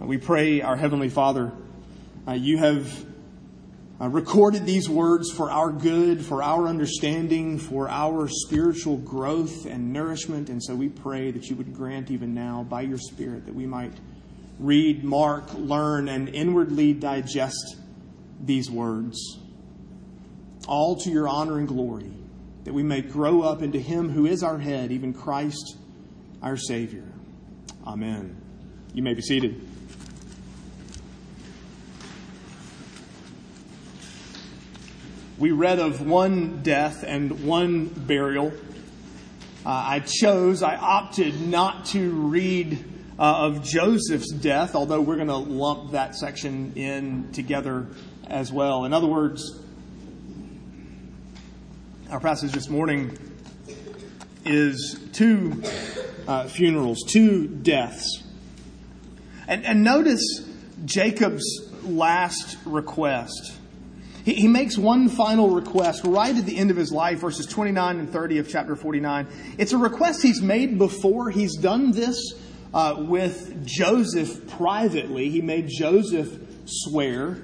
We pray, our Heavenly Father, uh, you have uh, recorded these words for our good, for our understanding, for our spiritual growth and nourishment. And so we pray that you would grant even now, by your Spirit, that we might read, mark, learn, and inwardly digest these words, all to your honor and glory, that we may grow up into Him who is our head, even Christ our Savior. Amen. You may be seated. We read of one death and one burial. Uh, I chose, I opted not to read uh, of Joseph's death, although we're going to lump that section in together as well. In other words, our passage this morning is two uh, funerals, two deaths. And, and notice Jacob's last request. He, he makes one final request right at the end of his life, verses 29 and 30 of chapter 49. It's a request he's made before. He's done this uh, with Joseph privately. He made Joseph swear.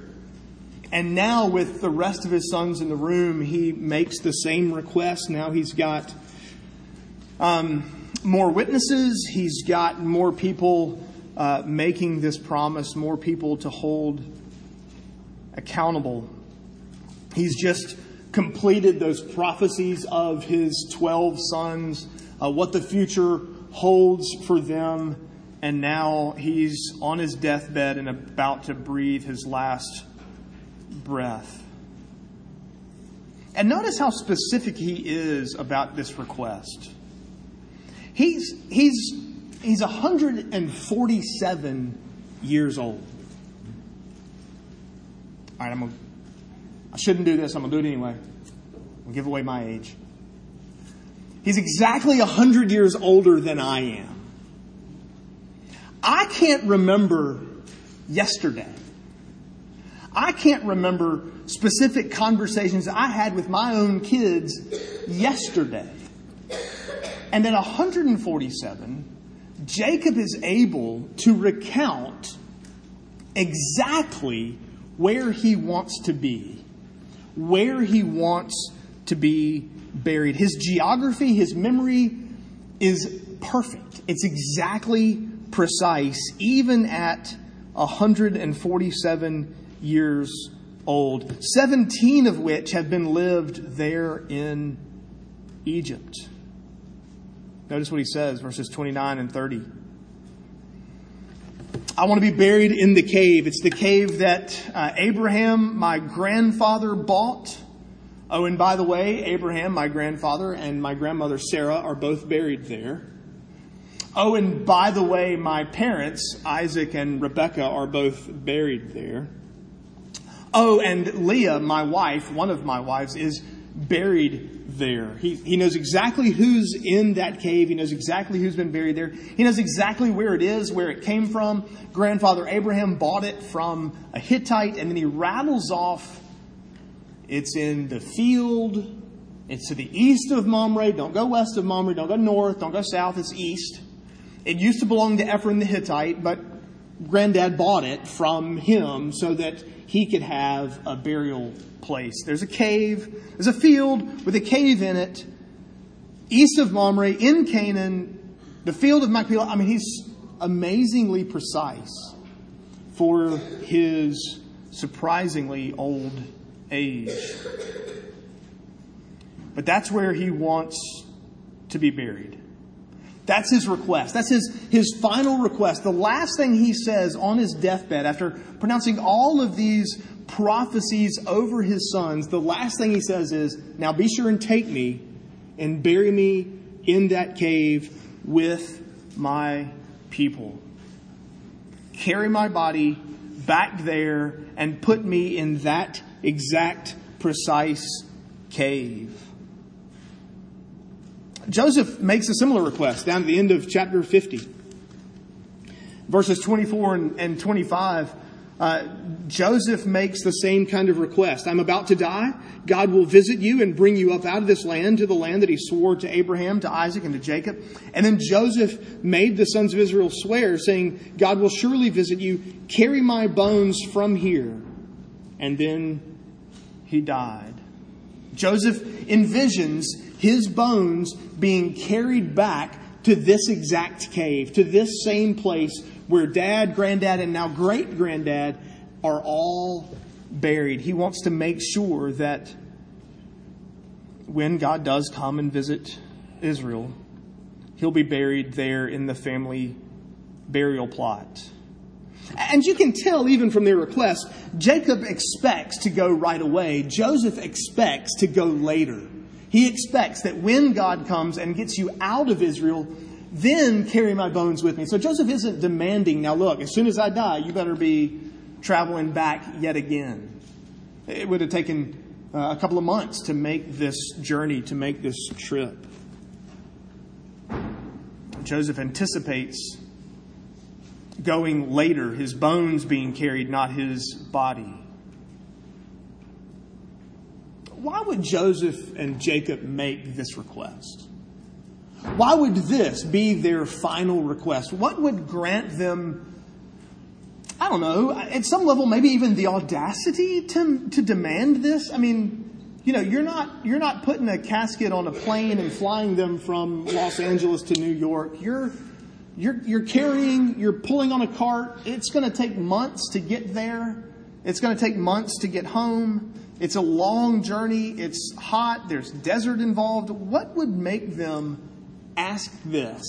And now, with the rest of his sons in the room, he makes the same request. Now he's got um, more witnesses, he's got more people uh, making this promise, more people to hold accountable. He's just completed those prophecies of his 12 sons, uh, what the future holds for them, and now he's on his deathbed and about to breathe his last breath. And notice how specific he is about this request. He's, he's, he's 147 years old. All right, I'm gonna, I shouldn't do this. I'm going to do it anyway. I'll give away my age. He's exactly 100 years older than I am. I can't remember yesterday. I can't remember specific conversations I had with my own kids yesterday. And at 147, Jacob is able to recount exactly where he wants to be, where he wants to be buried. His geography, his memory is perfect. It's exactly precise, even at 147 years old, 17 of which have been lived there in Egypt. Notice what he says, verses 29 and 30. I want to be buried in the cave. It's the cave that uh, Abraham, my grandfather, bought. Oh, and by the way, Abraham, my grandfather, and my grandmother Sarah are both buried there. Oh, and by the way, my parents, Isaac and Rebekah, are both buried there. Oh, and Leah, my wife, one of my wives, is buried there. He, he knows exactly who's in that cave. He knows exactly who's been buried there. He knows exactly where it is, where it came from. Grandfather Abraham bought it from a Hittite, and then he rattles off it's in the field. It's to the east of Mamre. Don't go west of Mamre. Don't go north. Don't go south. It's east. It used to belong to Ephron the Hittite, but granddad bought it from him so that he could have a burial place. There's a cave, there's a field with a cave in it, east of Mamre, in Canaan, the field of Machpelah. I mean, he's amazingly precise for his surprisingly old age. But that's where he wants to be buried. That's his request. That's his, his final request. The last thing he says on his deathbed, after pronouncing all of these prophecies over his sons, the last thing he says is, Now be sure and take me and bury me in that cave with my people. Carry my body back there and put me in that exact, precise cave. Joseph makes a similar request down at the end of chapter 50. Verses 24 and, 25 uh, Joseph makes the same kind of request. I'm about to die. God will visit you and bring you up out of this land to the land that he swore to Abraham, to Isaac, and to Jacob. And then Joseph made the sons of Israel swear, saying, God will surely visit you. Carry my bones from here. And then he died. Joseph envisions his bones being carried back to this exact cave, to this same place where dad, granddad, and now great granddad are all buried. He wants to make sure that when God does come and visit Israel, he'll be buried there in the family burial plot. And you can tell even from their request, Jacob expects to go right away. Joseph expects to go later. He expects that when God comes and gets you out of Israel, then carry my bones with me. So Joseph isn't demanding, now look, as soon as I die, you better be traveling back yet again. It would have taken uh, a couple of months to make this journey, to make this trip. Joseph anticipates going later, his bones being carried, not his body. Why would Joseph and Jacob make this request? Why would this be their final request? What would grant them, I don't know, at some level, maybe even the audacity to, to demand this? I mean, you know, you're not, you're not putting a casket on a plane and flying them from Los Angeles to New York. You're, you're, you're carrying, you're pulling on a cart. It's going to take months to get there. It's going to take months to get home. It's a long journey. It's hot. There's desert involved. What would make them ask this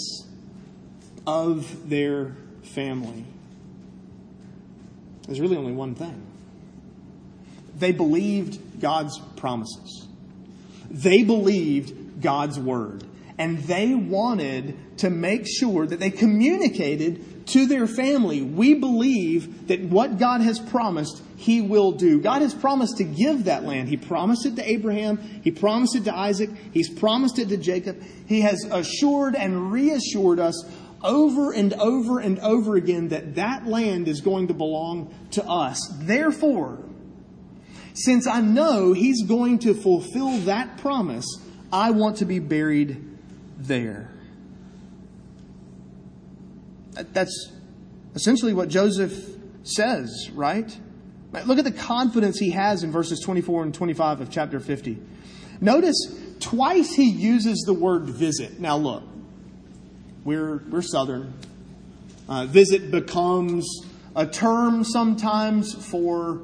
of their family? There's really only one thing. They believed God's promises. They believed God's word. And they wanted to make sure that they communicated to their family, we believe that what God has promised, He will do. God has promised to give that land. He promised it to Abraham. He promised it to Isaac. He's promised it to Jacob. He has assured and reassured us over and over and over again that that land is going to belong to us. Therefore, since I know He's going to fulfill that promise, I want to be buried there. That's essentially what Joseph says, right? Look at the confidence he has in verses 24 and 25 of chapter 50. Notice twice he uses the word visit. Now, look, we're, we're Southern. Uh, visit becomes a term sometimes for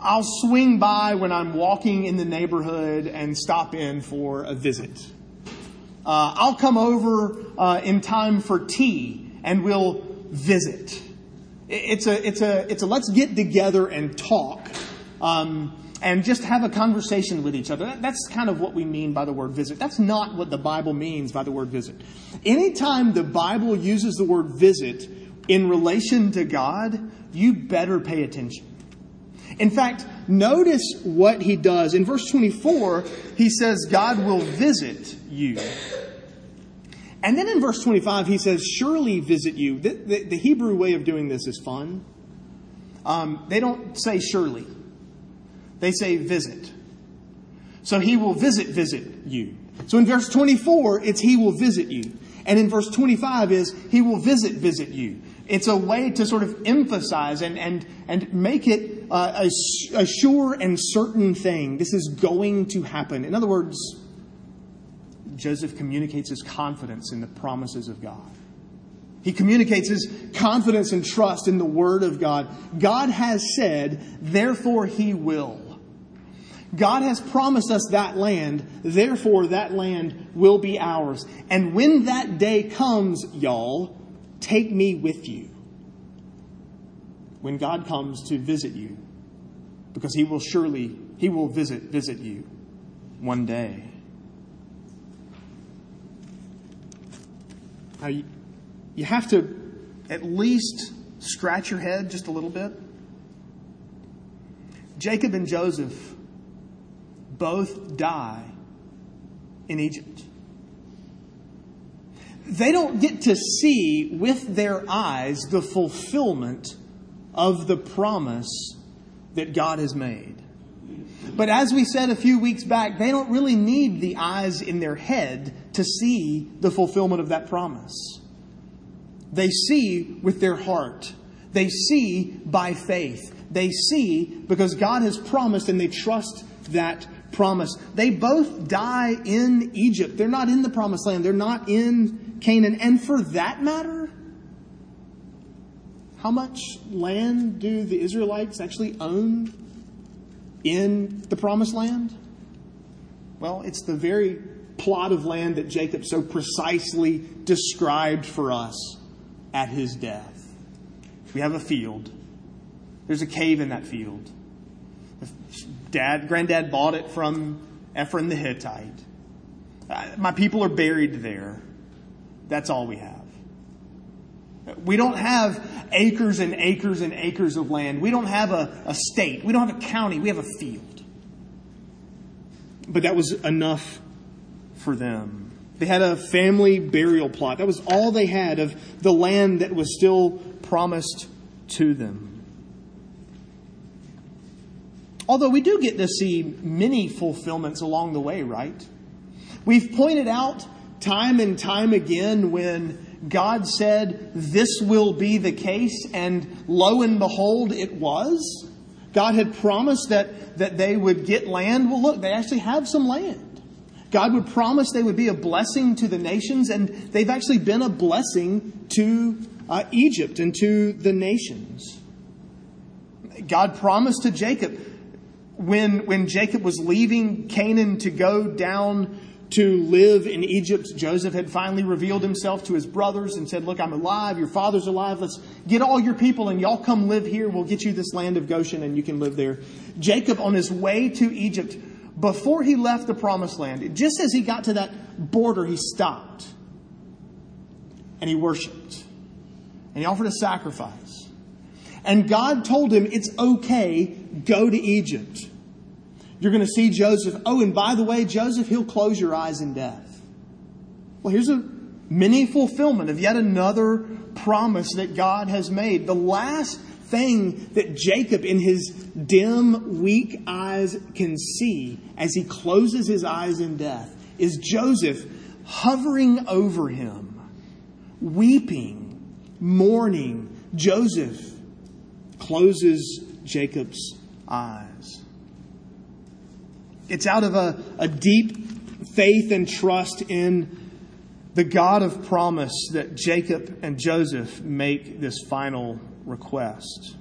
I'll swing by when I'm walking in the neighborhood and stop in for a visit. Uh, I'll come over uh, in time for tea and we'll visit. It's a, it's a, it's a let's get together and talk. Um, and just have a conversation with each other. That's kind of what we mean by the word visit. That's not what the Bible means by the word visit. Anytime the Bible uses the word visit in relation to God, you better pay attention. In fact, notice what he does. In verse 24, he says, God will visit you. And then in verse 25, he says, Surely visit you. The, the, the Hebrew way of doing this is fun. Um, they don't say surely, they say visit. So he will visit, visit you. So in verse 24, it's he will visit you. And in verse 25 is he will visit, visit you. It's a way to sort of emphasize and, and, and make it uh, a, a sure and certain thing. This is going to happen. In other words, Joseph communicates his confidence in the promises of God. He communicates his confidence and trust in the Word of God. God has said, therefore he will. God has promised us that land, therefore that land will be ours. And when that day comes, y'all, take me with you. When God comes to visit you, because he will surely, he will visit, visit you one day. Now, you, have to at least scratch your head just a little bit. Jacob and Joseph both die in Egypt. They don't get to see with their eyes the fulfillment of the promise that God has made. But as we said a few weeks back, they don't really need the eyes in their head to see the fulfillment of that promise. They see with their heart. They see by faith. They see because God has promised and they trust that promise. They both die in Egypt. They're not in the promised land. They're not in Canaan. And for that matter, how much land do the Israelites actually own in the promised land? Well, it's the very plot of land that Jacob so precisely described for us at his death. We have a field. There's a cave in that field. Dad, granddad bought it from Ephron the Hittite. Uh, my people are buried there. That's all we have. We don't have acres and acres and acres of land. We don't have a, a state. We don't have a county. We have a field. But that was enough for them. They had a family burial plot. That was all they had of the land that was still promised to them. Although we do get to see many fulfillments along the way, right? We've pointed out time and time again when God said, This will be the case, and lo and behold, it was. God had promised that, that they would get land. Well, look, they actually have some land. God would promise they would be a blessing to the nations, and they've actually been a blessing to uh, Egypt and to the nations. God promised to Jacob when, when Jacob was leaving Canaan to go down to live in Egypt, Joseph had finally revealed himself to his brothers and said, Look, I'm alive. Your father's alive. Let's get all your people and y'all come live here. We'll get you this land of Goshen and you can live there. Jacob, on his way to Egypt, before he left the promised land, just as he got to that border, he stopped and he worshiped and he offered a sacrifice. And God told him, It's okay, go to Egypt. You're going to see Joseph. Oh, and by the way, Joseph, he'll close your eyes in death. Well, here's a mini fulfillment of yet another promise that God has made. The last thing that Jacob, in his dim, weak eyes, can see as he closes his eyes in death is Joseph hovering over him, weeping, mourning. Joseph closes Jacob's eyes. It's out of a, a deep faith and trust in the God of promise that Jacob and Joseph make this final request.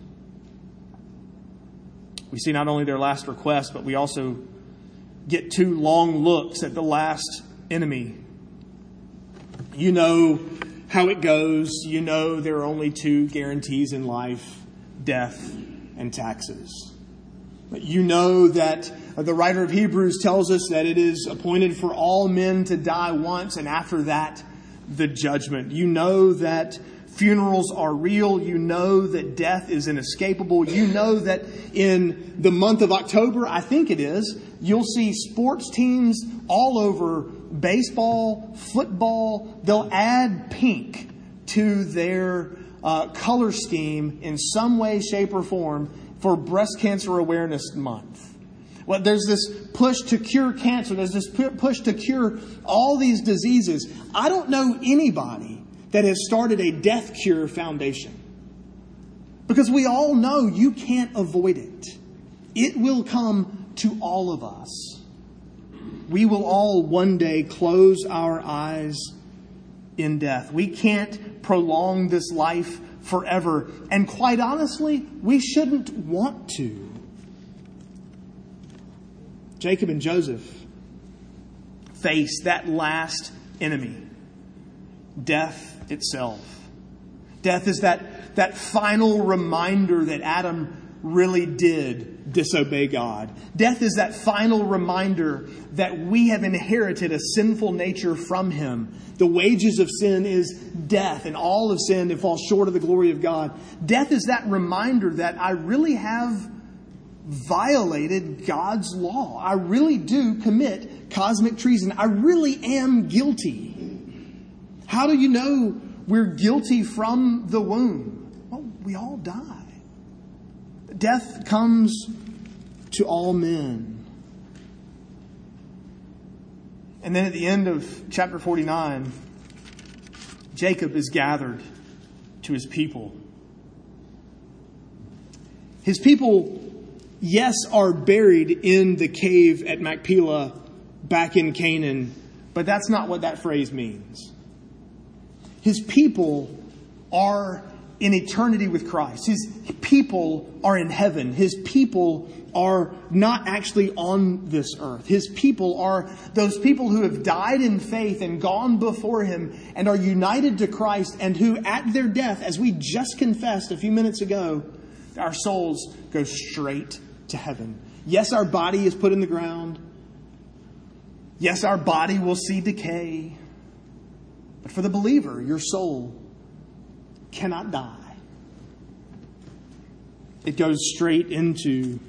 We see not only their last request, but we also get two long looks at the last enemy. You know how it goes. You know there are only two guarantees in life death and taxes. But you know that the writer of Hebrews tells us that it is appointed for all men to die once, and after that, the judgment. You know that funerals are real. You know that death is inescapable. You know that in the month of October, I think it is, you'll see sports teams all over baseball, football. They'll add pink to their uh, color scheme in some way, shape, or form for Breast Cancer Awareness Month. Well, there's this push to cure cancer. There's this push to cure all these diseases. I don't know anybody that has started a death cure foundation. Because we all know you can't avoid it. It will come to all of us. We will all one day close our eyes in death. We can't prolong this life forever. And quite honestly, we shouldn't want to. Jacob and Joseph face that last enemy death itself. Death is that, that final reminder that Adam really did disobey God. Death is that final reminder that we have inherited a sinful nature from Him. The wages of sin is death, and all of sin it falls short of the glory of God. Death is that reminder that I really have violated God's law. I really do commit cosmic treason. I really am guilty. How do you know we're guilty from the womb? Well, we all die. Death comes to all men. And then at the end of chapter 49, Jacob is gathered to his people. His people, yes, are buried in the cave at Machpelah back in Canaan, but that's not what that phrase means. His people are in eternity with Christ. His people are in heaven. His people are not actually on this earth. His people are those people who have died in faith and gone before Him and are united to Christ and who at their death, as we just confessed a few minutes ago, our souls go straight to heaven. Yes, our body is put in the ground. Yes, our body will see decay. But for the believer, your soul cannot die. It goes straight into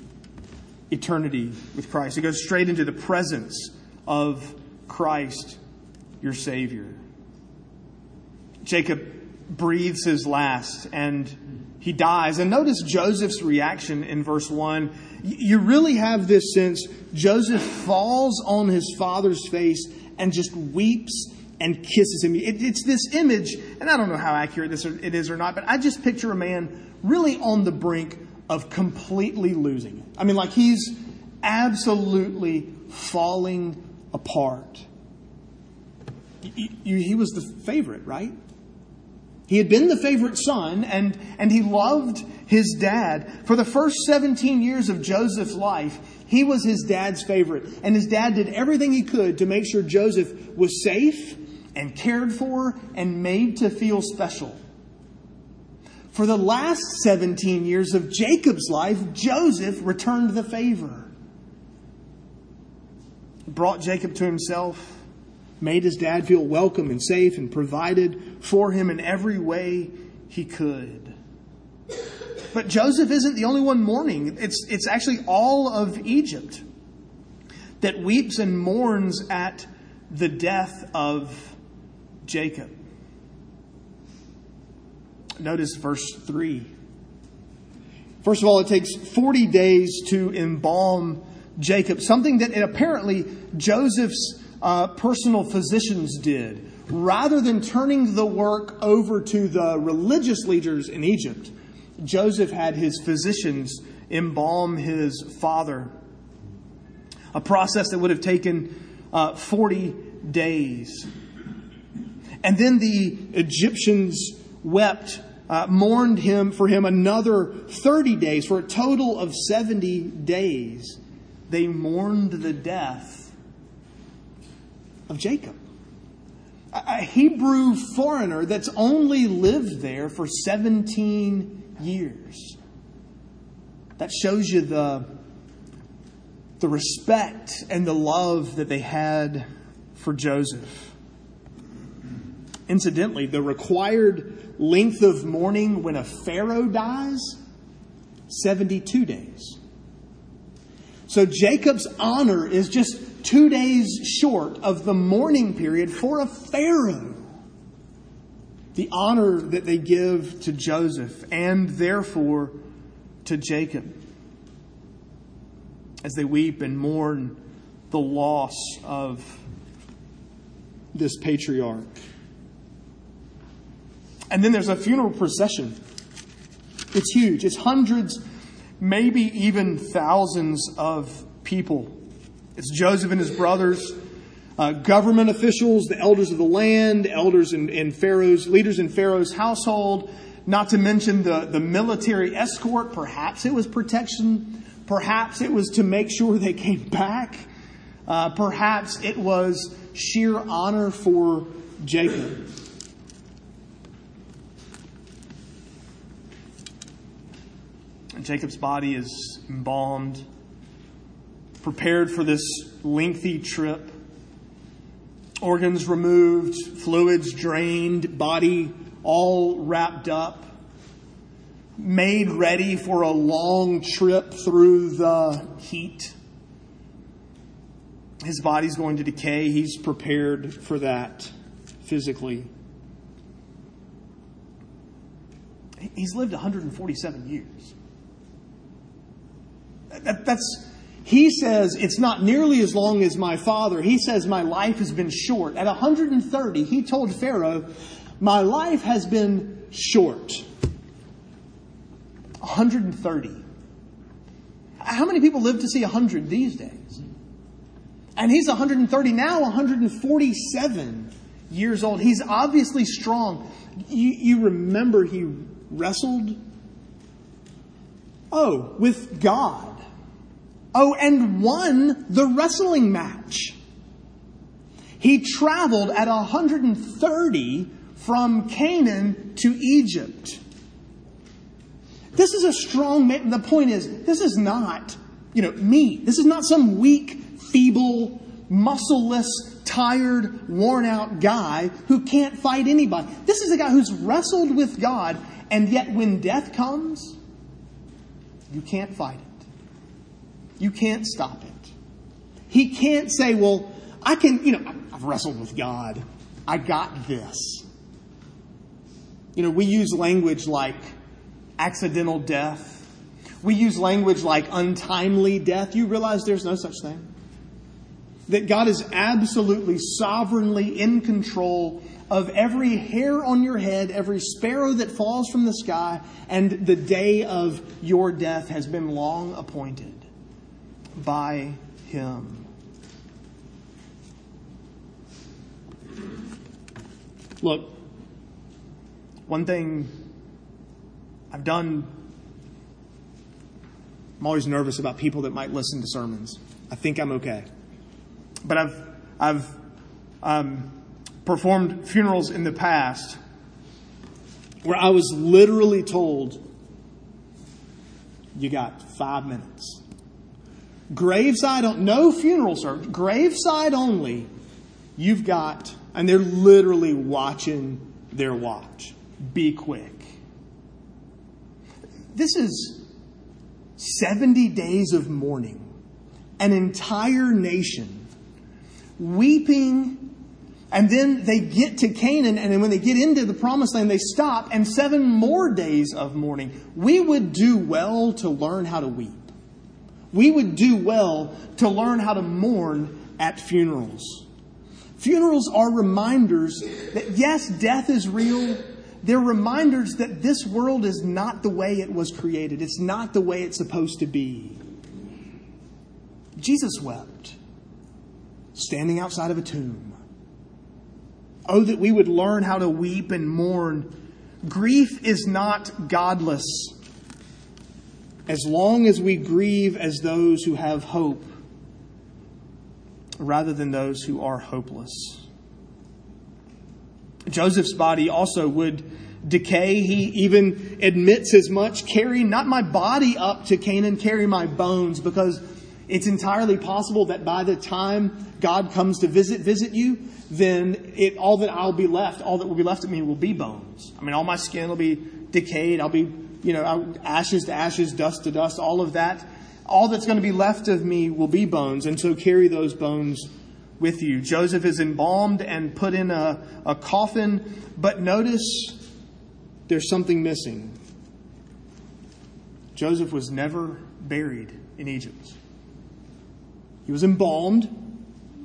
eternity with Christ. It goes straight into the presence of Christ, your Savior. Jacob breathes his last and he dies. And notice Joseph's reaction in verse 1. You really have this sense Joseph falls on his father's face and just weeps and kisses him. It, it's this image, and I don't know how accurate this it is or not, but I just picture a man really on the brink of completely losing it. I mean, like he's absolutely falling apart. He was the favorite, right? He had been the favorite son and, and he loved his dad. For the first 17 years of Joseph's life, he was his dad's favorite. And his dad did everything he could to make sure Joseph was safe and cared for and made to feel special. For the last 17 years of Jacob's life, Joseph returned the favor. Brought Jacob to himself, made his dad feel welcome and safe, and provided for him in every way he could. But Joseph isn't the only one mourning. It's, it's actually all of Egypt that weeps and mourns at the death of Jacob. Notice verse 3. First of all, it takes 40 days to embalm Jacob, something that apparently Joseph's uh, personal physicians did. Rather than turning the work over to the religious leaders in Egypt, Joseph had his physicians embalm his father. A process that would have taken uh, 40 days. And then the Egyptians wept, uh, mourned him for him another 30 days, for a total of 70 days. They mourned the death of Jacob. A Hebrew foreigner that's only lived there for 17 years. That shows you the, the respect and the love that they had for Joseph. Incidentally, the required length of mourning when a pharaoh dies 72 days. So Jacob's honor is just two days short of the mourning period for a pharaoh. The honor that they give to Joseph and therefore to Jacob as they weep and mourn the loss of this patriarch. And then there's a funeral procession. It's huge. It's hundreds, maybe even thousands of people. It's Joseph and his brothers, uh, government officials, the elders of the land, elders in, in Pharaoh's, leaders in Pharaoh's household, not to mention the, the military escort. Perhaps it was protection. Perhaps it was to make sure they came back. Uh, perhaps it was sheer honor for Jacob. Jacob's body is embalmed, prepared for this lengthy trip. Organs removed, fluids drained, body all wrapped up, made ready for a long trip through the heat. His body's going to decay. He's prepared for that physically. He's lived 147 years. That, that's, he says it's not nearly as long as my father. He says my life has been short. At 130, he told Pharaoh, My life has been short. 130. How many people live to see 100 these days? And he's 130 now, 147 years old. He's obviously strong. You, you remember he wrestled? Oh, with God. Oh, and won the wrestling match. He traveled at 130 from Canaan to Egypt. This is a strong man. The point is, this is not, you know, me. This is not some weak, feeble, muscleless, tired, worn out guy who can't fight anybody. This is a guy who's wrestled with God, and yet when death comes, you can't fight it. You can't stop it. He can't say, well, I can, you know, I've wrestled with God. I got this. You know, we use language like accidental death. We use language like untimely death. You realize there's no such thing. That God is absolutely sovereignly in control of every hair on your head, every sparrow that falls from the sky, and the day of your death has been long appointed by Him. Look, one thing I've done, I'm always nervous about people that might listen to sermons. I think I'm okay. But I've, I've um, performed funerals in the past where I was literally told, you got five minutes. Graveside, no funeral service, graveside only, you've got, and they're literally watching their watch. Be quick. This is 70 days of mourning, an entire nation weeping. And then they get to Canaan, and then when they get into the promised land, they stop, and seven more days of mourning. We would do well to learn how to weep. We would do well to learn how to mourn at funerals. Funerals are reminders that yes, death is real, they're reminders that this world is not the way it was created. It's not the way it's supposed to be. Jesus wept, standing outside of a tomb. Oh, that we would learn how to weep and mourn. Grief is not godless. As long as we grieve as those who have hope, rather than those who are hopeless. Joseph's body also would decay. He even admits as much carry not my body up to Canaan, carry my bones, because it's entirely possible that by the time God comes to visit visit you, then it, all that I'll be left, all that will be left of me will be bones. I mean, all my skin will be decayed. I'll be, you know, ashes to ashes, dust to dust, all of that. All that's going to be left of me will be bones, and so carry those bones with you. Joseph is embalmed and put in a, a coffin, but notice there's something missing. Joseph was never buried in Egypt. He was embalmed.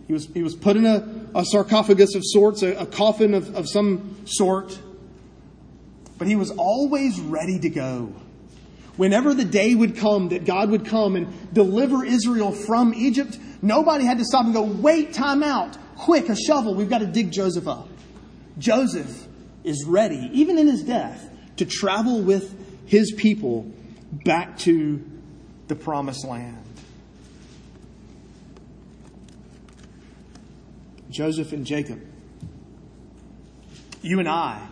He was, he was put in a, a sarcophagus of sorts, a, a coffin of, of some sort. But he was always ready to go. Whenever the day would come that God would come and deliver Israel from Egypt, nobody had to stop and go, wait, time out. Quick, a shovel. We've got to dig Joseph up. Joseph is ready, even in his death, to travel with his people back to the promised land. Joseph and Jacob, you and I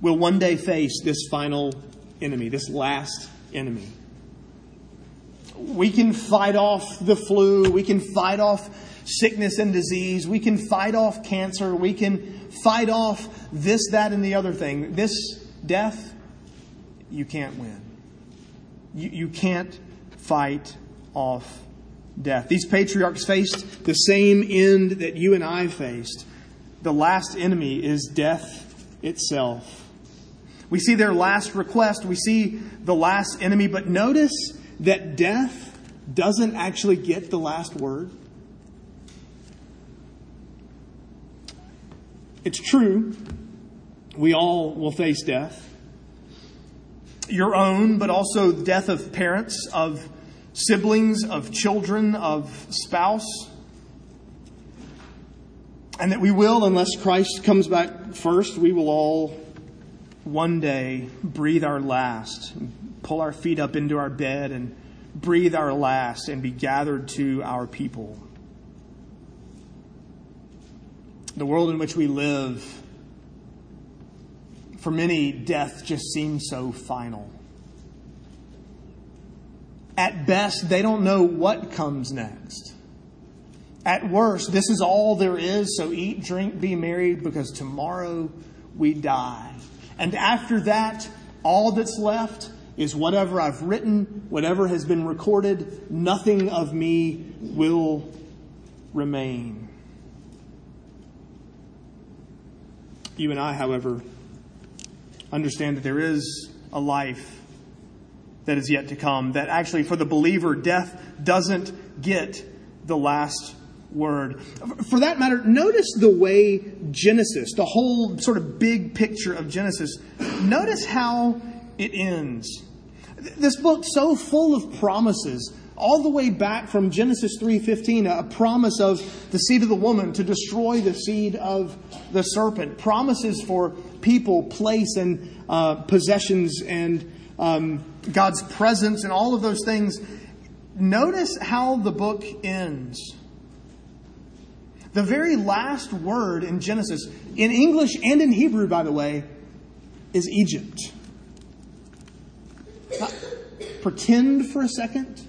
will one day face this final enemy, this last enemy. We can fight off the flu. We can fight off sickness and disease. We can fight off cancer. We can fight off this, that, and the other thing. This death, you can't win. You, you can't fight off death. These patriarchs faced the same end that you and I faced. The last enemy is death itself. We see their last request. We see the last enemy, but notice that death doesn't actually get the last word? It's true. We all will face death. Your own, but also death of parents, of siblings, of children, of spouse. And that we will, unless Christ comes back first, we will all one day breathe our last, pull our feet up into our bed and breathe our last and be gathered to our people. The world in which we live, for many, death just seems so final. At best, they don't know what comes next. At worst, this is all there is, so eat, drink, be merry, because tomorrow we die. And after that, all that's left is whatever I've written, whatever has been recorded, nothing of me will remain. You and I, however, understand that there is a life that is yet to come, that actually for the believer, death doesn't get the last word. For that matter, notice the way Genesis, the whole sort of big picture of Genesis, notice how it ends. This book so full of promises, all the way back from Genesis 3:15, a promise of the seed of the woman to destroy the seed of the serpent, promises for people, place, and uh, possessions, and um, God's presence, and all of those things. Notice how the book ends. The very last word in Genesis, in English and in Hebrew, by the way, is Egypt. Now, pretend for a second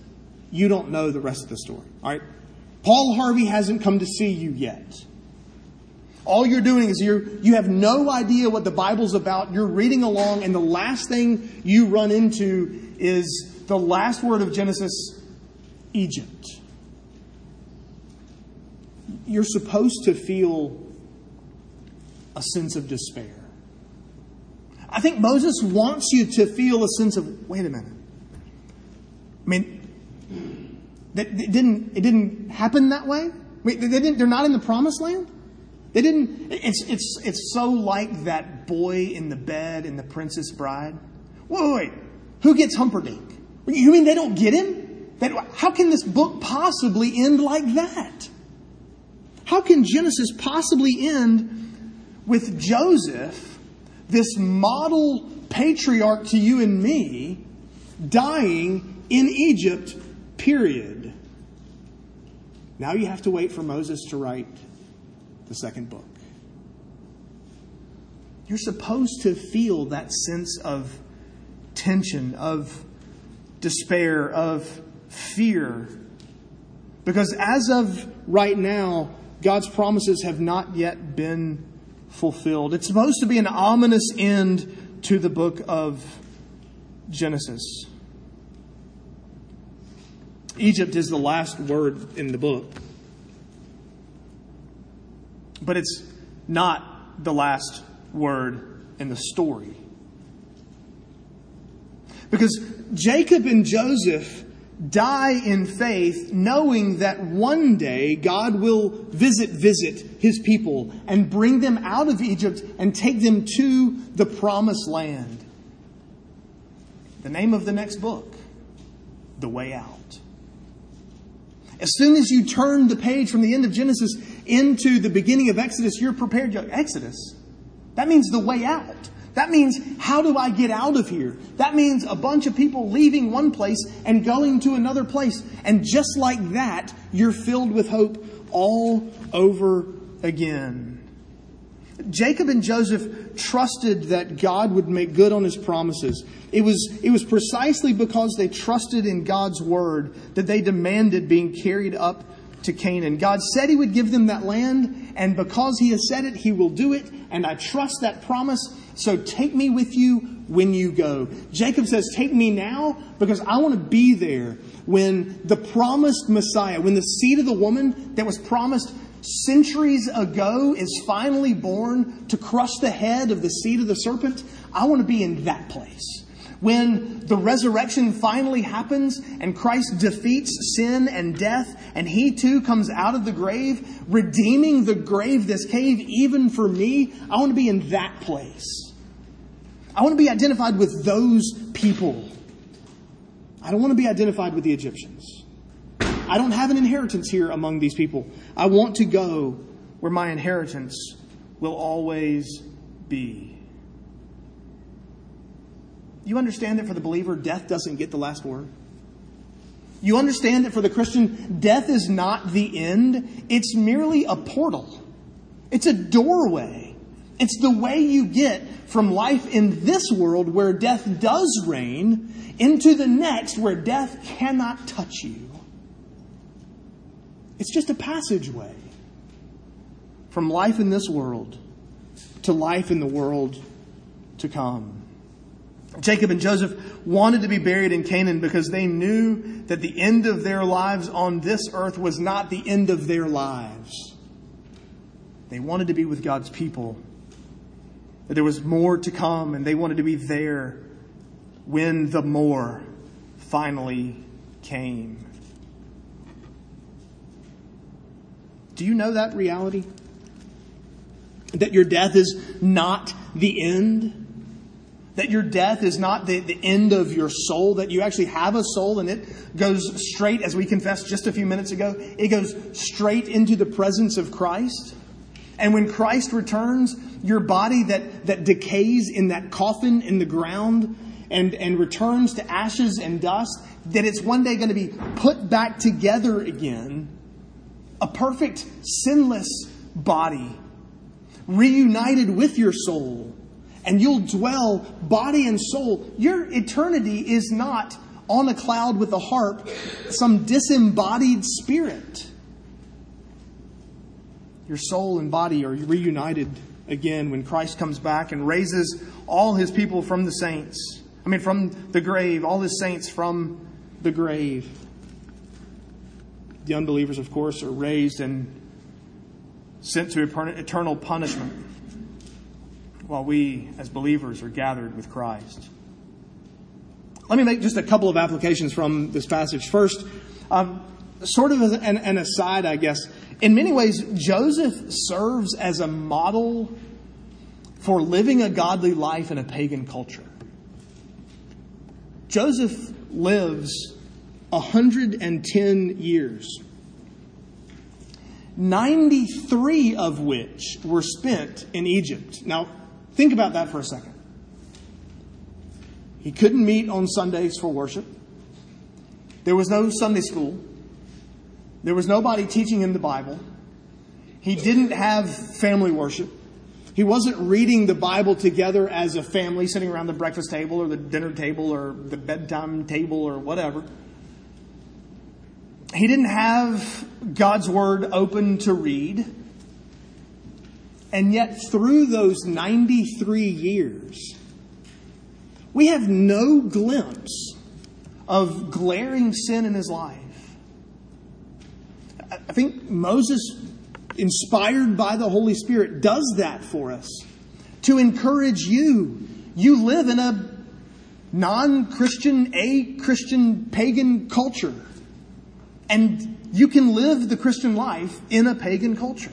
you don't know the rest of the story. All right? Paul Harvey hasn't come to see you yet. All you're doing is you you have no idea what the Bible's about. You're reading along, and the last thing you run into is the last word of Genesis Egypt you're supposed to feel a sense of despair. I think Moses wants you to feel a sense of, wait a minute. I mean, it didn't, it didn't happen that way? I mean, they didn't, they're not in the promised land? They didn't, it's, it's, it's so like that boy in the bed in The Princess Bride. Wait, wait, wait. Who gets Humperdinck? You mean they don't get him? That, how can this book possibly end like that? How can Genesis possibly end with Joseph, this model patriarch to you and me, dying in Egypt, period? Now you have to wait for Moses to write the second book. You're supposed to feel that sense of tension, of despair, of fear. Because as of right now, God's promises have not yet been fulfilled. It's supposed to be an ominous end to the book of Genesis. Egypt is the last word in the book. But it's not the last word in the story. Because Jacob and Joseph die in faith, knowing that one day God will visit, visit his people and bring them out of Egypt and take them to the promised land. The name of the next book, The Way Out. As soon as you turn the page from the end of Genesis into the beginning of Exodus, you're prepared. Exodus? That means the way out. That means, how do I get out of here? That means a bunch of people leaving one place and going to another place. And just like that, you're filled with hope all over again. Jacob and Joseph trusted that God would make good on his promises. It was, it was precisely because they trusted in God's word that they demanded being carried up to Canaan. God said he would give them that land, and because he has said it, he will do it. And I trust that promise. So take me with you when you go. Jacob says, Take me now because I want to be there when the promised Messiah, when the seed of the woman that was promised centuries ago is finally born to crush the head of the seed of the serpent. I want to be in that place When the resurrection finally happens and Christ defeats sin and death and he too comes out of the grave, redeeming the grave, this cave, even for me, I want to be in that place. I want to be identified with those people. I don't want to be identified with the Egyptians. I don't have an inheritance here among these people. I want to go where my inheritance will always be. You understand that for the believer, death doesn't get the last word? You understand that for the Christian, death is not the end, it's merely a portal. It's a doorway. It's the way you get from life in this world where death does reign into the next where death cannot touch you. It's just a passageway from life in this world to life in the world to come. Jacob and Joseph wanted to be buried in Canaan because they knew that the end of their lives on this earth was not the end of their lives. They wanted to be with God's people, that there was more to come, and they wanted to be there when the more finally came. Do you know that reality? That your death is not the end? That your death is not the, the end of your soul, that you actually have a soul and it goes straight, as we confessed just a few minutes ago, it goes straight into the presence of Christ. And when Christ returns, your body that, that decays in that coffin in the ground and, and returns to ashes and dust, that it's one day going to be put back together again. A perfect, sinless body, reunited with your soul and you'll dwell body and soul. Your eternity is not on a cloud with a harp, some disembodied spirit. Your soul and body are reunited again when Christ comes back and raises all his people from the saints. I mean, from the grave, all his saints from the grave. The unbelievers, of course, are raised and sent to eternal punishment while we, as believers, are gathered with Christ. Let me make just a couple of applications from this passage. First, um, sort of an, an aside, I guess. In many ways, Joseph serves as a model for living a godly life in a pagan culture. Joseph lives 110 years, 93 of which were spent in Egypt. Now, Think about that for a second. He couldn't meet on Sundays for worship. There was no Sunday school. There was nobody teaching him the Bible. He didn't have family worship. He wasn't reading the Bible together as a family sitting around the breakfast table or the dinner table or the bedtime table or whatever. He didn't have God's Word open to read. And yet, through those 93 years, we have no glimpse of glaring sin in his life. I think Moses, inspired by the Holy Spirit, does that for us to encourage you. You live in a non Christian, a Christian, pagan culture. And you can live the Christian life in a pagan culture.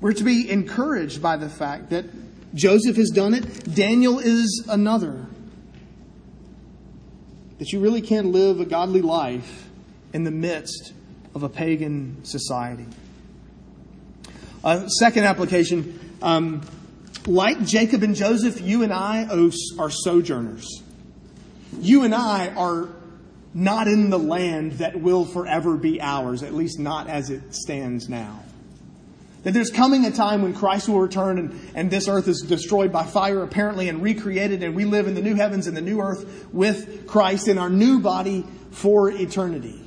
We're to be encouraged by the fact that Joseph has done it, Daniel is another. That you really can live a godly life in the midst of a pagan society. Uh, second application um, like Jacob and Joseph, you and I are sojourners. You and I are not in the land that will forever be ours, at least not as it stands now. That there's coming a time when Christ will return and, and this earth is destroyed by fire, apparently, and recreated, and we live in the new heavens and the new earth with Christ in our new body for eternity.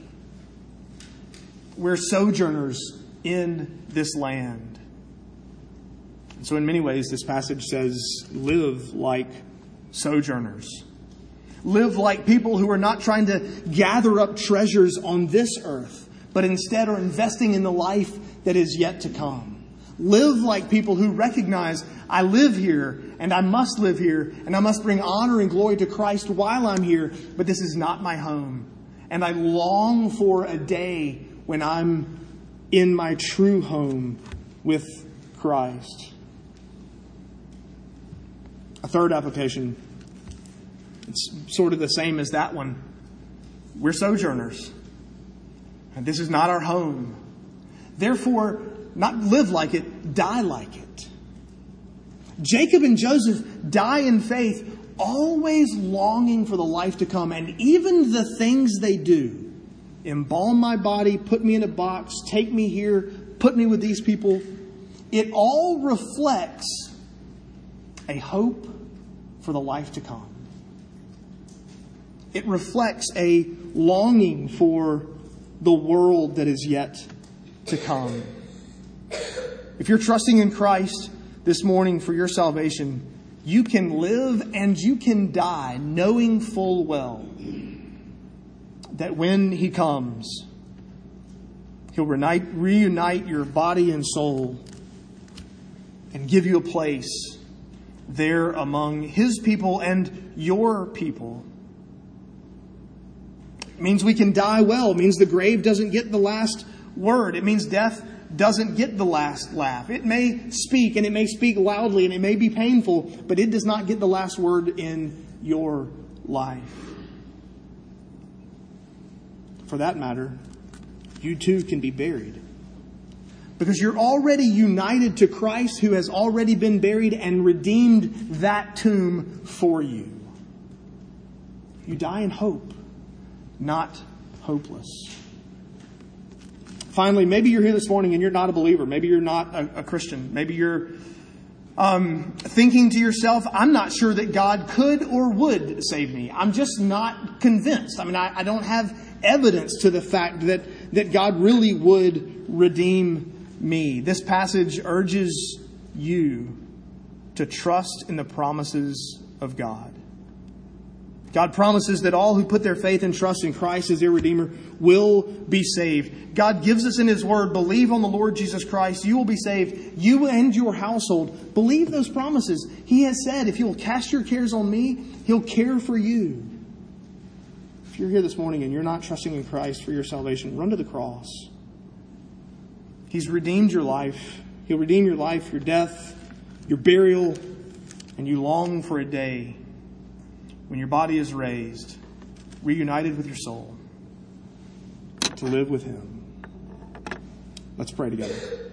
We're sojourners in this land. And so, in many ways, this passage says, live like sojourners. Live like people who are not trying to gather up treasures on this earth, but instead are investing in the life that is yet to come. Live like people who recognize I live here and I must live here and I must bring honor and glory to Christ while I'm here, but this is not my home. And I long for a day when I'm in my true home with Christ. A third application, it's sort of the same as that one. We're sojourners. And this is not our home. Therefore, not live like it, die like it. Jacob and Joseph die in faith, always longing for the life to come, and even the things they do embalm my body, put me in a box, take me here, put me with these people it all reflects a hope for the life to come. It reflects a longing for the world that is yet to come. If you're trusting in Christ this morning for your salvation, you can live and you can die knowing full well that when He comes, He'll reunite, your body and soul and give you a place there among His people and your people. It means we can die well. It means the grave doesn't get the last word. It means death doesn't get the last laugh. It may speak and it may speak loudly and it may be painful, but it does not get the last word in your life. For that matter, you too can be buried. Because you're already united to Christ who has already been buried and redeemed that tomb for you. You die in hope, not hopeless. Finally, maybe you're here this morning and you're not a believer. Maybe you're not a, a Christian. Maybe you're um, thinking to yourself, I'm not sure that God could or would save me. I'm just not convinced. I mean, I, I don't have evidence to the fact that, that God really would redeem me. This passage urges you to trust in the promises of God. God promises that all who put their faith and trust in Christ as their Redeemer will be saved. God gives us in His Word, believe on the Lord Jesus Christ, you will be saved, you and your household. Believe those promises. He has said, if you will cast your cares on me, He'll care for you. If you're here this morning and you're not trusting in Christ for your salvation, run to the cross. He's redeemed your life. He'll redeem your life, your death, your burial, and you long for a day when your body is raised, reunited with your soul, to live with Him. Let's pray together.